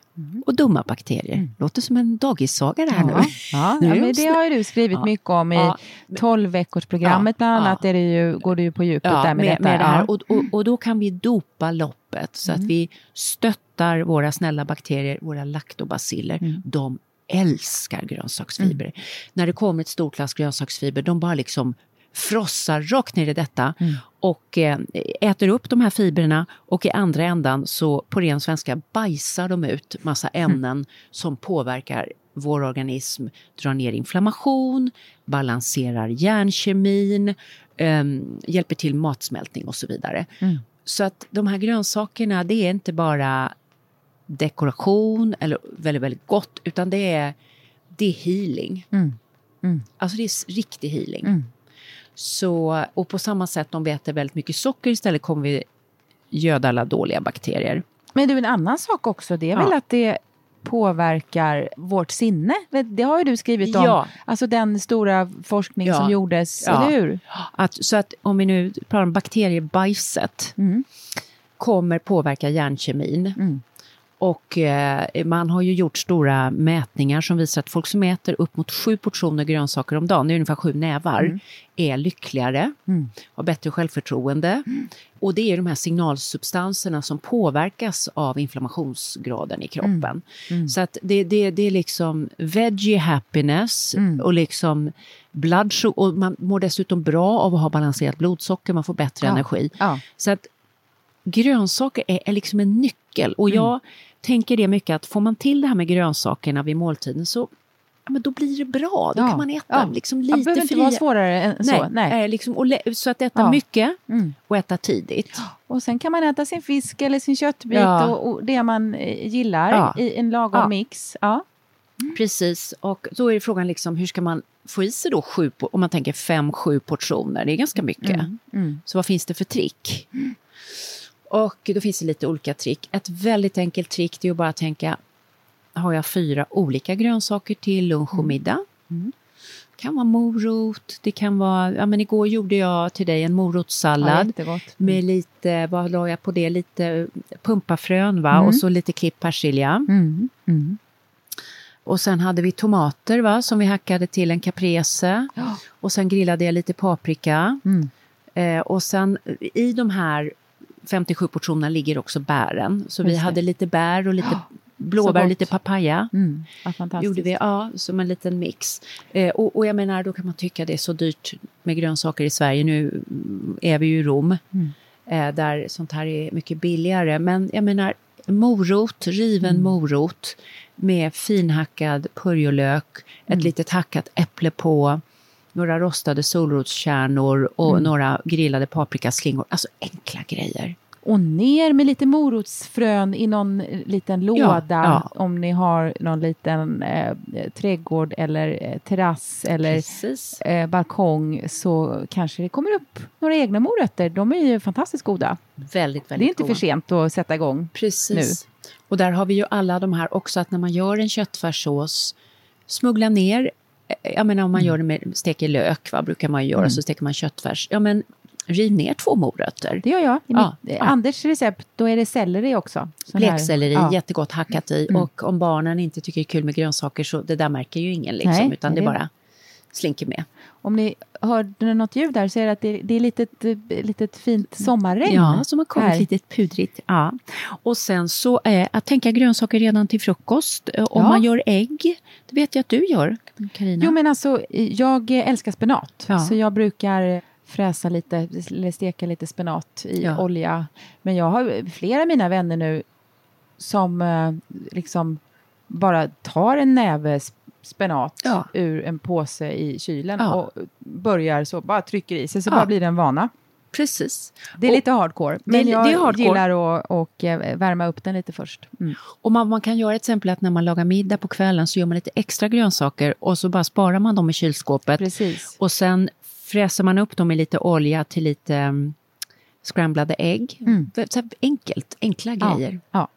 S1: och dumma bakterier. Låter som en dagissaga det här
S2: Mm. Ja,
S1: nu.
S2: ja, [laughs]
S1: Nu
S2: ja men
S1: de
S2: det har ju du skrivit
S1: Ja.
S2: mycket om i
S1: Ja.
S2: 12-veckorsprogrammet
S1: Ja,
S2: bland annat. Är det ju, går du ju på djupet där med,
S1: med,
S2: detta.
S1: med det här. Och, och, och då kan vi dopa loppet så att vi stöttar våra snälla bakterier, våra laktobaciller. De älskar grönsaksfibrer. När det kommer ett stort glas grönsaksfiber, de bara liksom frossar rakt ner i detta och eh, äter upp de här fibrerna och i andra ändan så på ren svenska bajsar de ut massa ämnen som påverkar vår organism, drar ner inflammation, balanserar hjärnkemin, ehm, hjälper till matsmältning och så vidare. Så att de här grönsakerna, det är inte bara dekoration eller väldigt, väldigt gott, utan det är, det är healing.
S2: Mm. Mm.
S1: Alltså det är riktig healing. Så, och på samma sätt om vi äter väldigt mycket socker istället kommer vi göda alla dåliga bakterier.
S2: Men du, en annan sak också, det är väl
S1: Ja.
S2: att det påverkar vårt sinne? Det har ju du skrivit om.
S1: Ja.
S2: Alltså den stora forskning
S1: Ja.
S2: som gjordes,
S1: Ja.
S2: eller hur?
S1: Att, så att om vi nu pratar om bakteriebajset
S2: Mm.
S1: kommer påverka hjärnkemin.
S2: Mm.
S1: Och eh, man har ju gjort stora mätningar som visar att folk som äter upp mot sju portioner grönsaker om dagen, det är ungefär sju nävar, är lyckligare,
S2: Mm.
S1: har bättre självförtroende. Och det är de här signalsubstanserna som påverkas av inflammationsgraden i kroppen.
S2: Mm.
S1: Så att det, det, det är liksom veggie happiness
S2: Mm.
S1: och liksom blood sugar, och man mår dessutom bra av att ha balanserat blodsocker, man får bättre
S2: Ja.
S1: energi.
S2: Ja.
S1: Så att grönsaker är, är liksom en nyckel och jag tänker det mycket att får man till det här med grönsakerna vid måltiden så ja, men då blir det bra. Då
S2: Ja.
S1: kan man äta
S2: Ja.
S1: liksom
S2: Det
S1: lite
S2: behöver inte
S1: fria.
S2: vara svårare än så.
S1: Nej,
S2: Nej.
S1: eh, liksom, så att äta
S2: Ja.
S1: mycket
S2: Mm.
S1: och äta tidigt.
S2: Och sen kan man äta sin fisk eller sin köttbit
S1: Ja.
S2: och, och det man eh, gillar
S1: Ja.
S2: i en lagom
S1: Ja.
S2: mix. Ja.
S1: Precis, och då är frågan liksom hur ska man få i sig då sju, om man tänker fem, sju portioner, det är ganska mycket.
S2: Mm. Mm.
S1: Så vad finns det för trick? Och då finns det lite olika trick. Ett väldigt enkelt trick det är att bara tänka, har jag fyra olika grönsaker till lunch och middag?
S2: Mm.
S1: Det kan vara morot, det kan vara, ja men igår gjorde jag till dig en
S2: Ja,
S1: morotssallad.
S2: jättegott.
S1: med lite, vad la jag på det, lite pumpafrön va?
S2: Mm.
S1: och så lite klippt persilja.
S2: Mm. Mm.
S1: Och sen hade vi tomater va, som vi hackade till en caprese.
S2: Ja.
S1: Och sen grillade jag lite paprika.
S2: Mm.
S1: Eh, och sen i de här 57 portionerna ligger också bären. Så vi
S2: Just det.
S1: hade lite bär och lite
S2: Så
S1: blåbär och lite papaya.
S2: Mm.
S1: Gjorde vi, ja, som en liten mix. Eh, och, och jag menar, då kan man tycka det är så dyrt med grönsaker i Sverige. Nu mm, är vi ju i Rom,
S2: Mm.
S1: eh, där sånt här är mycket billigare. Men jag menar, morot, riven
S2: Mm.
S1: morot med finhackad purjolök,
S2: Mm.
S1: ett litet hackat äpple på, några rostade solrotskärnor och
S2: Mm.
S1: några grillade paprikaslingor. Alltså enkla grejer.
S2: Och ner med lite morotsfrön i någon eh, liten låda
S1: ja.
S2: om ni har någon liten eh, trädgård eller eh, terrass eller eh, balkong så kanske det kommer upp några egna morötter. De är ju fantastiskt goda.
S1: Väldigt, väldigt
S2: Det är inte
S1: goda.
S2: för sent att sätta igång.
S1: Precis. Och där har vi ju alla de här också att när man gör en köttfärssås, smuggla ner, jag menar om man gör det med, steker lök, va, brukar man göra,
S2: Mm.
S1: så steker man köttfärs. Ja men riv ner två morötter.
S2: Det gör jag. I
S1: Ja,
S2: mitt,
S1: ja.
S2: Anders recept, då är det selleri också. Sån här-
S1: Lekselleri,
S2: ja.
S1: jättegott hackat i.
S2: Mm.
S1: Och om barnen inte tycker det är kul med grönsaker så det där märker ju ingen liksom,
S2: Nej,
S1: utan det
S2: det-
S1: bara slinker med.
S2: Om ni hörde något ljud där så är det att det, det är litet, eh, litet fint sommarregn.
S1: Ja, som har kommit
S2: här.
S1: lite pudrigt. Ja. Och sen så eh, att tänka grönsaker redan till frukost. Eh, Om
S2: Ja.
S1: man gör ägg, det vet jag att du gör, Carina.
S2: Jo men alltså, jag älskar spenat.
S1: Ja.
S2: Så jag brukar fräsa lite, eller steka lite spenat i
S1: Ja.
S2: olja. Men jag har flera av mina vänner nu som eh, liksom bara tar en näve spenat
S1: Ja.
S2: ur en påse i kylen
S1: Ja.
S2: och börjar så, bara trycker i sig, så
S1: Ja.
S2: bara blir det en vana.
S1: Precis.
S2: Det är
S1: Och-
S2: lite hardcore,
S1: Det
S2: men
S1: är-
S2: jag
S1: det är hardcore.
S2: gillar att och, eh, värma upp den lite först. Mm.
S1: Och man, man kan göra ett exempel att när man lagar middag på kvällen så gör man lite extra grönsaker och så bara sparar man dem i kylskåpet.
S2: Precis.
S1: Och sen fräser man upp dem i lite olja till lite um, scramblade ägg.
S2: Mm.
S1: Så enkelt, enkla grejer.
S2: Ja.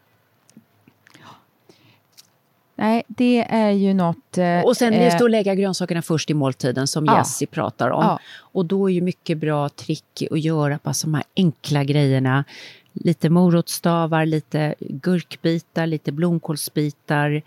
S2: Nej, det är ju något... eh,
S1: Och sen
S2: eh,
S1: just att lägga grönsakerna först i måltiden som
S2: Ja.
S1: Jessie pratar om.
S2: Ja.
S1: Och då är ju mycket bra trick att göra bara de här enkla grejerna. Lite morotsstavar, lite gurkbitar, lite blomkålsbitar.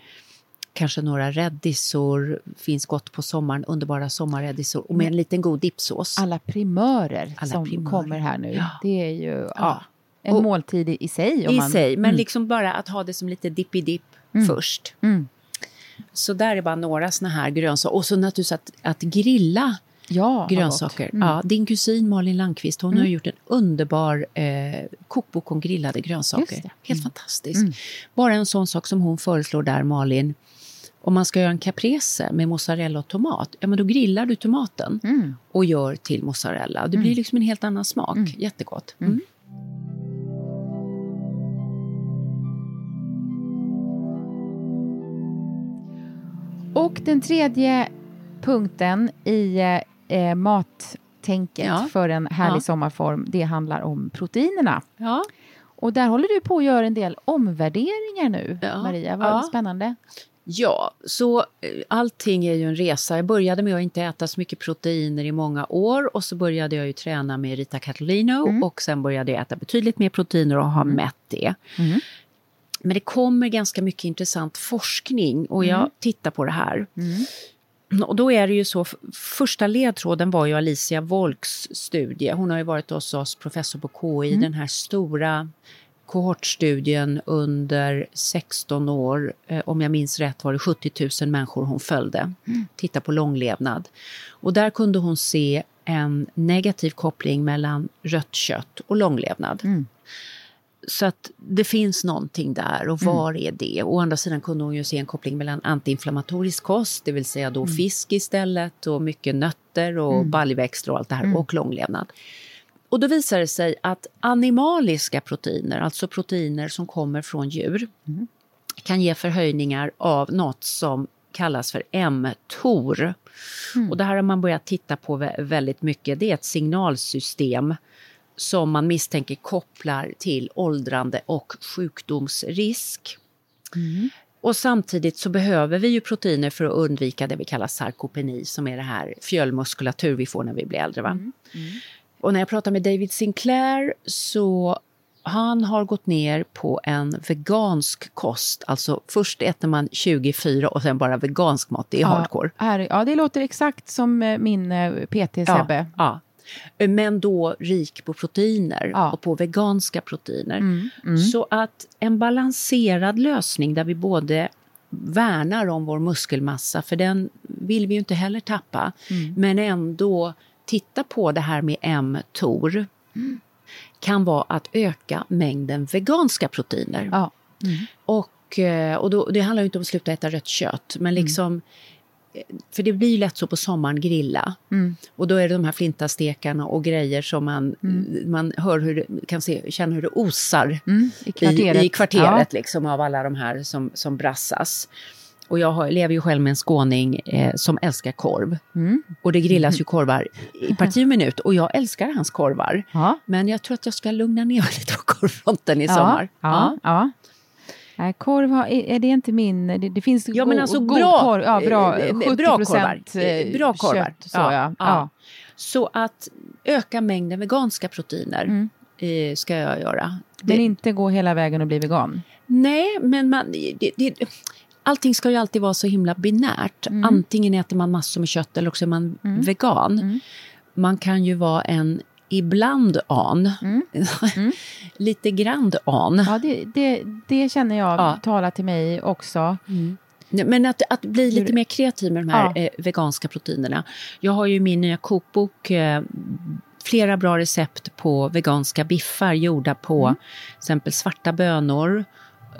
S1: Kanske några rädisor, finns gott på sommaren, underbara sommarrädisor. Och med en liten god dippsås.
S2: alla primörer
S1: Alla
S2: som
S1: primörer.
S2: kommer här nu.
S1: Ja.
S2: Det är ju ja,
S1: Ja.
S2: en
S1: Och-
S2: måltid i, i sig.
S1: I
S2: man,
S1: sig, men
S2: Mm.
S1: liksom bara att ha det som lite dippi-dipp
S2: Mm.
S1: först.
S2: Mm.
S1: Så där är bara några såna här grönsaker. Och så naturligtvis att, att grilla
S2: Ja,
S1: grönsaker.
S2: Mm.
S1: Ja, din kusin Malin Landqvist hon
S2: Mm.
S1: har gjort en underbar eh, kokbok om grillade grönsaker. Helt
S2: Mm.
S1: fantastiskt.
S2: Mm.
S1: Bara en sån sak som hon föreslår där, Malin. Om man ska göra en caprese med mozzarella och tomat, ja men då grillar du tomaten
S2: Mm.
S1: och gör till mozzarella. Det
S2: Mm.
S1: blir liksom en helt annan smak.
S2: Mm.
S1: Jättegott.
S2: Mm. Och den tredje punkten i eh, mattänket
S1: Ja.
S2: för en härlig
S1: Ja.
S2: sommarform, det handlar om proteinerna.
S1: Ja.
S2: Och där håller du på att göra en del omvärderingar nu. Maria. Vad spännande.
S1: Ja, så eh, allting är ju en resa. Jag började med att inte äta så mycket proteiner i många år och så började jag ju träna med Rita Catalino
S2: Mm.
S1: och sen började jag äta betydligt mer proteiner och ha mätt det.
S2: Mm.
S1: Men det kommer ganska mycket intressant forskning och jag
S2: Mm.
S1: tittar på det här.
S2: Mm.
S1: Och då är det ju så, första ledtråden var ju Alicia Wolks studie. Hon har ju varit hos oss, professor på KI,
S2: Mm.
S1: den här stora kohortstudien under 16 år. Eh, om jag minns rätt var det 70 000 människor hon följde. Titta på långlevnad. Och där kunde hon se en negativ koppling mellan rött kött och långlevnad.
S2: Mm.
S1: Så att det finns någonting där och var är det? Å andra sidan kunde hon ju se en koppling mellan antiinflammatorisk kost, det vill säga då fisk istället och mycket nötter och baljväxter och allt det här och långlevnad. Och då visar det sig att animaliska proteiner, alltså proteiner som kommer från djur, kan ge förhöjningar av något som kallas för mTOR. Och det här har man börjat titta på vä- väldigt mycket. Det är ett signalsystem som man misstänker kopplar till åldrande och sjukdomsrisk. Och samtidigt så behöver vi ju proteiner för att undvika det vi kallar sarkopeni som är det här fjällmuskulatur vi får när vi blir äldre. Va? Och när jag pratar med David Sinclair så han har gått ner på en vegansk kost. Alltså först äter man 24 och sen bara vegansk mat. Det är hardcore.
S2: Ja, här, ja, det låter exakt som eh, min eh, PT Sebbe.
S1: Ja, ja. Men då rik på proteiner
S2: Ja.
S1: och på veganska proteiner.
S2: Mm, mm.
S1: Så att en balanserad lösning där vi både värnar om vår muskelmassa, för den vill vi ju inte heller tappa,
S2: Mm.
S1: men ändå titta på det här med mTOR kan vara att öka mängden veganska proteiner.
S2: Ja.
S1: Och, eh, och då, det handlar inte om att sluta äta rött kött, men
S2: Mm.
S1: liksom eh, för det blir ju lätt så på sommaren grilla.
S2: Mm.
S1: Och då är det de här flintastekarna och grejer som man, man hör hur det, kan se, känna hur det osar
S2: Mm. I kvarteret.
S1: i, i kvarteret liksom, av alla de här som, som brassas. Och jag har, lever ju själv med en skåning eh, som älskar korv.
S2: Mm.
S1: Och det grillas ju [laughs] korvar i parti och minut och jag älskar hans korvar.
S2: Ja.
S1: Men jag tror att jag ska lugna ner mig lite på korvfronten i
S2: Ja,
S1: sommar.
S2: Ja, ja. Nej, korv har, är, det inte min... Det, det finns
S1: Ja, men
S2: go-
S1: alltså
S2: god
S1: bra,
S2: korv. Ja, bra.
S1: eh,
S2: 70
S1: bra korvar.
S2: eh,
S1: Bra korvar.
S2: Kött, så, ja. Ja.
S1: ja. Så att öka mängden veganska proteiner
S2: Mm.
S1: eh, ska jag göra.
S2: Men
S1: Det-
S2: inte gå hela vägen och bli vegan.
S1: Nej, men man, det, det, allting ska ju alltid vara så himla binärt.
S2: Mm.
S1: Antingen äter man massor med kött eller också är man vegan.
S2: Mm.
S1: Man kan ju vara en ibland an, [laughs] lite grand an.
S2: Ja, det, det, det känner jag
S1: Ja.
S2: talar till mig också.
S1: Nej, Men att, att bli lite mer kreativ med de här
S2: Ja.
S1: eh, veganska proteinerna. Jag har ju min nya kokbok eh, flera bra recept på veganska biffar gjorda på
S2: Mm.
S1: till exempel svarta bönor,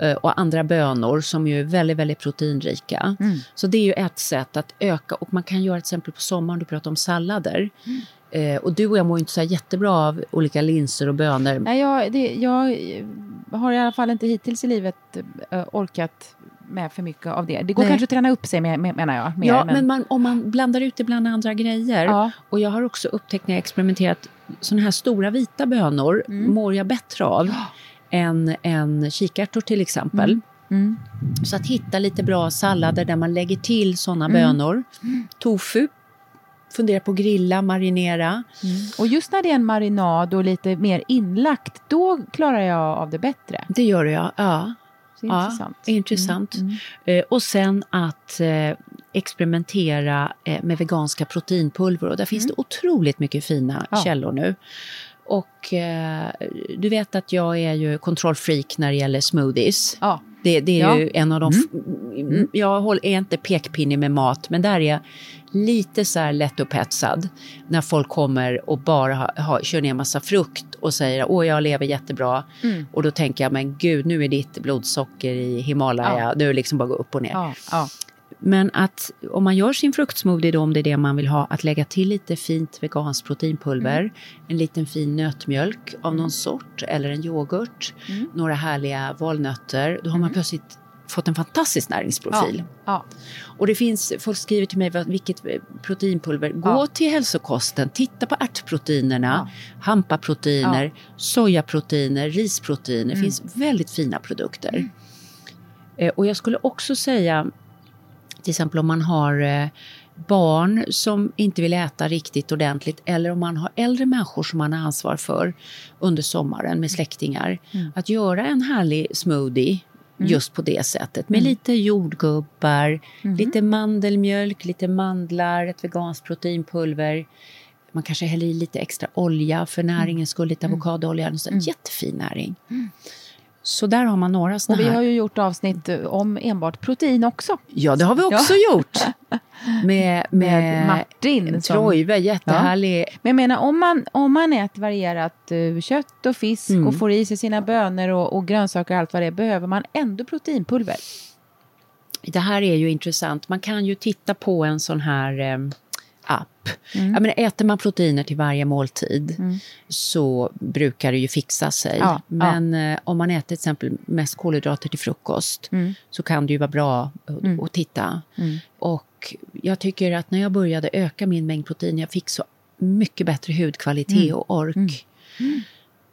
S1: eh, och andra bönor som ju är väldigt, väldigt proteinrika.
S2: Mm.
S1: Så det är ju ett sätt att öka och man kan göra till exempel på sommaren, du pratar om sallader.
S2: Mm.
S1: Eh, och du och jag mår ju inte så jättebra av olika linser och bönor.
S2: Nej, jag, det, jag eh, har i alla fall inte hittills i livet eh, orkat med för mycket av det. Det går
S1: Nej.
S2: kanske att träna upp sig med, med, menar jag. Mer,
S1: ja, men, man, om man blandar ut det bland andra grejer.
S2: Ja.
S1: Och jag har också upptäckt när jag experimenterat, sådana här stora vita bönor
S2: Mm.
S1: mår jag bättre av än, än kikärtor till exempel.
S2: Mm.
S1: Så att hitta lite bra sallader där man lägger till sådana
S2: Mm.
S1: bönor. Tofu, fundera på grilla, marinera.
S2: Och just när det är en marinad och lite mer inlagt, då klarar jag av det bättre.
S1: Det gör jag, ja.
S2: Så
S1: ja,
S2: intressant.
S1: intressant.
S2: Mm,
S1: Eh, och sen att eh, experimentera eh, med veganska proteinpulver. Och där finns det otroligt mycket fina
S2: Mm. Ja.
S1: källor nu. Och eh, du vet att jag är ju kontrollfreak när det gäller smoothies.
S2: Ja.
S1: Det, det är
S2: Ja.
S1: ju en av de... f- Jag håller, är inte pekpinnig med mat, men där är jag lite så här lättupphetsad. När folk kommer och bara ha, ha, kör ner massa frukt och säger åh jag lever jättebra.
S2: Mm.
S1: Och då tänker jag, men gud nu är ditt blodsocker i Himalaya,
S2: Ja.
S1: nu liksom bara gå upp och ner.
S2: Ja, ja.
S1: Men att om man gör sin fruktsmoothie då, om det är det man vill ha, att lägga till lite fint veganskt proteinpulver,
S2: Mm.
S1: en liten fin nötmjölk av någon sort eller en yoghurt,
S2: Mm.
S1: några härliga valnötter, då har man plötsligt fått en fantastisk näringsprofil.
S2: Ja.
S1: Och det finns, folk skriver till mig vilket proteinpulver. Gå
S2: Ja.
S1: till hälsokosten, titta på ärtproteinerna, hampaproteiner,
S2: Ja.
S1: sojaproteiner, risproteiner. Det finns väldigt fina produkter. Eh, och jag skulle också säga, till exempel om man har eh, barn som inte vill äta riktigt ordentligt eller om man har äldre människor som man har ansvar för under sommaren med släktingar. Att göra en härlig smoothie just på det sättet. Med lite jordgubbar, lite mandelmjölk, lite mandlar, ett veganskt proteinpulver. Man kanske häller i lite extra olja för näringens skull, lite avokadoolja. En sån jättefin näring. Så där har man några
S2: Och
S1: såna
S2: vi
S1: här.
S2: har ju gjort avsnitt eh, om enbart protein också.
S1: Ja, det har vi också gjort. [laughs] Med,
S2: Med Martin
S1: En
S2: som-
S1: Trojve, jättehärlig.
S2: Men jag menar, om man, om man äter varierat eh, kött och fisk
S1: Mm.
S2: och får i sig sina bönor och, och grönsaker och allt vad det är, behöver man ändå proteinpulver.
S1: Det här är ju intressant. Man kan ju titta på en sån här app.
S2: Mm.
S1: Jag menar, äter man proteiner till varje måltid så brukar det ju fixa sig.
S2: Ja,
S1: Men eh, om man äter till exempel mest kolhydrater till frukost
S2: Mm.
S1: så kan det ju vara bra att, att titta. Och jag tycker att när jag började öka min mängd protein, jag fick så mycket bättre hudkvalitet
S2: Mm.
S1: och ork.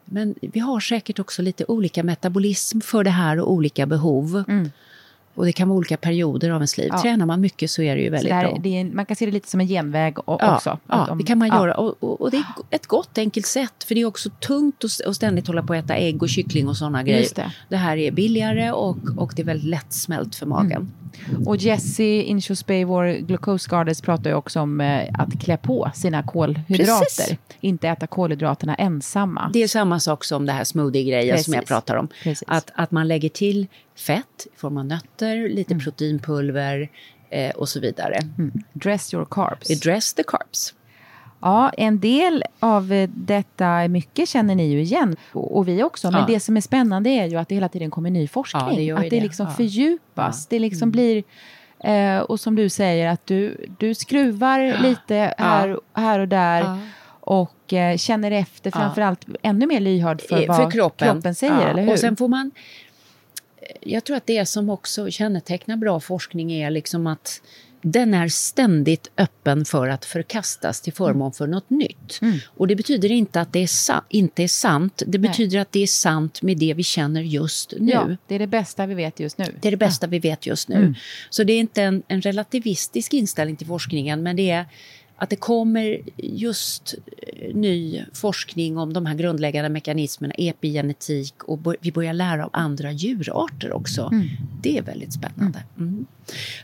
S1: Men vi har säkert också lite olika metabolism för det här och olika behov. Och det kan vara olika perioder av ens liv.
S2: Mm. Ja.
S1: Tränar man mycket så är det ju väldigt
S2: det här,
S1: bra.
S2: det är, man kan se det lite som en genväg o-
S1: Ja,
S2: också.
S1: ja
S2: om-
S1: det kan man
S2: ja.
S1: göra. Och, och, och det är ett gott enkelt sätt. För det är också tungt att, ständigt hålla på att äta ägg och kyckling och sådana grejer.
S2: Just det.
S1: här är billigare och, och det är väldigt lättsmält för magen.
S2: Och Jessie Inchusbay, vår glucose goddess, pratar ju också om eh, att klä på sina kolhydrater.
S1: Precis.
S2: Inte äta kolhydraterna ensamma.
S1: Det är samma sak som det här smoothie-grejen som jag pratar om.
S2: Precis.
S1: Att, att man lägger till fett i form av nötter, lite
S2: Mm.
S1: proteinpulver eh, och så vidare.
S2: Dress your carbs.
S1: Address the carbs.
S2: Ja, en del av eh, detta mycket känner ni ju igen, och vi också. Men
S1: Ja.
S2: det som är spännande är ju att det hela tiden kommer ny forskning.
S1: Ja, det gör
S2: att det
S1: det.
S2: liksom
S1: Ja.
S2: fördjupas. Det liksom blir... Eh, och som du säger, att du, du skruvar lite här, här och där. Och eh, känner efter, framförallt ännu mer lyhörd för
S1: Eh,
S2: vad
S1: kroppen.
S2: säger,
S1: Ja,
S2: eller hur?
S1: Och sen får man... Jag tror att det som också kännetecknar bra forskning är liksom att den är ständigt öppen för att förkastas till förmån för något nytt. Och det betyder inte att det är inte är sant. Det betyder att det är sant med det vi känner just nu.
S2: Ja, det är det bästa vi vet just nu.
S1: Det är det bästa vi vet just nu. Så det är inte en, en relativistisk inställning till forskningen, men det är att det kommer just eh, ny forskning om de här grundläggande mekanismerna, epigenetik och vi börjar lära av andra djurarter också. Det är väldigt spännande. Mm.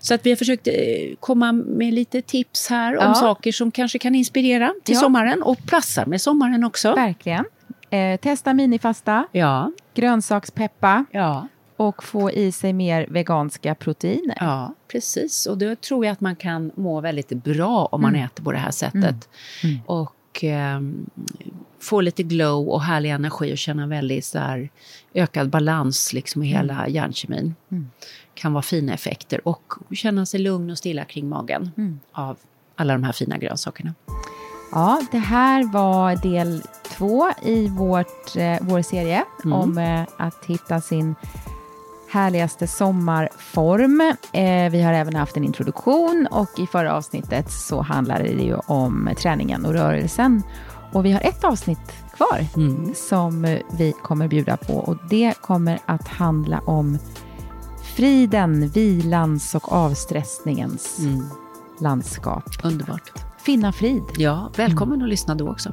S1: Så att vi har försökt eh, komma med lite tips här om
S2: Ja.
S1: saker som kanske kan inspirera till
S2: Ja.
S1: sommaren och passar med sommaren också.
S2: Verkligen. Eh, testa minifasta,
S1: Ja,
S2: grönsakspeppa
S1: ja.
S2: Och få i sig mer veganska proteiner.
S1: Ja, precis. Och då tror jag att man kan må väldigt bra om man äter på det här sättet. Och ehm, få lite glow och härlig energi och känna väldigt så här, ökad balans liksom i hela
S2: Mm.
S1: hjärnkemin. Kan vara fina effekter och känna sig lugn och stilla kring magen
S2: Mm.
S1: av alla de här fina grönsakerna.
S2: Ja, det här var del två i vårt, eh, vår serie
S1: Mm.
S2: om eh, att hitta sin härligaste sommarform. Eh, vi har även haft en introduktion och i förra avsnittet så handlade det ju om träningen och rörelsen. Och vi har ett avsnitt kvar
S1: Mm.
S2: som vi kommer bjuda på och det kommer att handla om friden, vilans och avstressningens
S1: Mm.
S2: landskap.
S1: Underbart.
S2: Finna frid.
S1: Ja, välkommen att lyssna då också.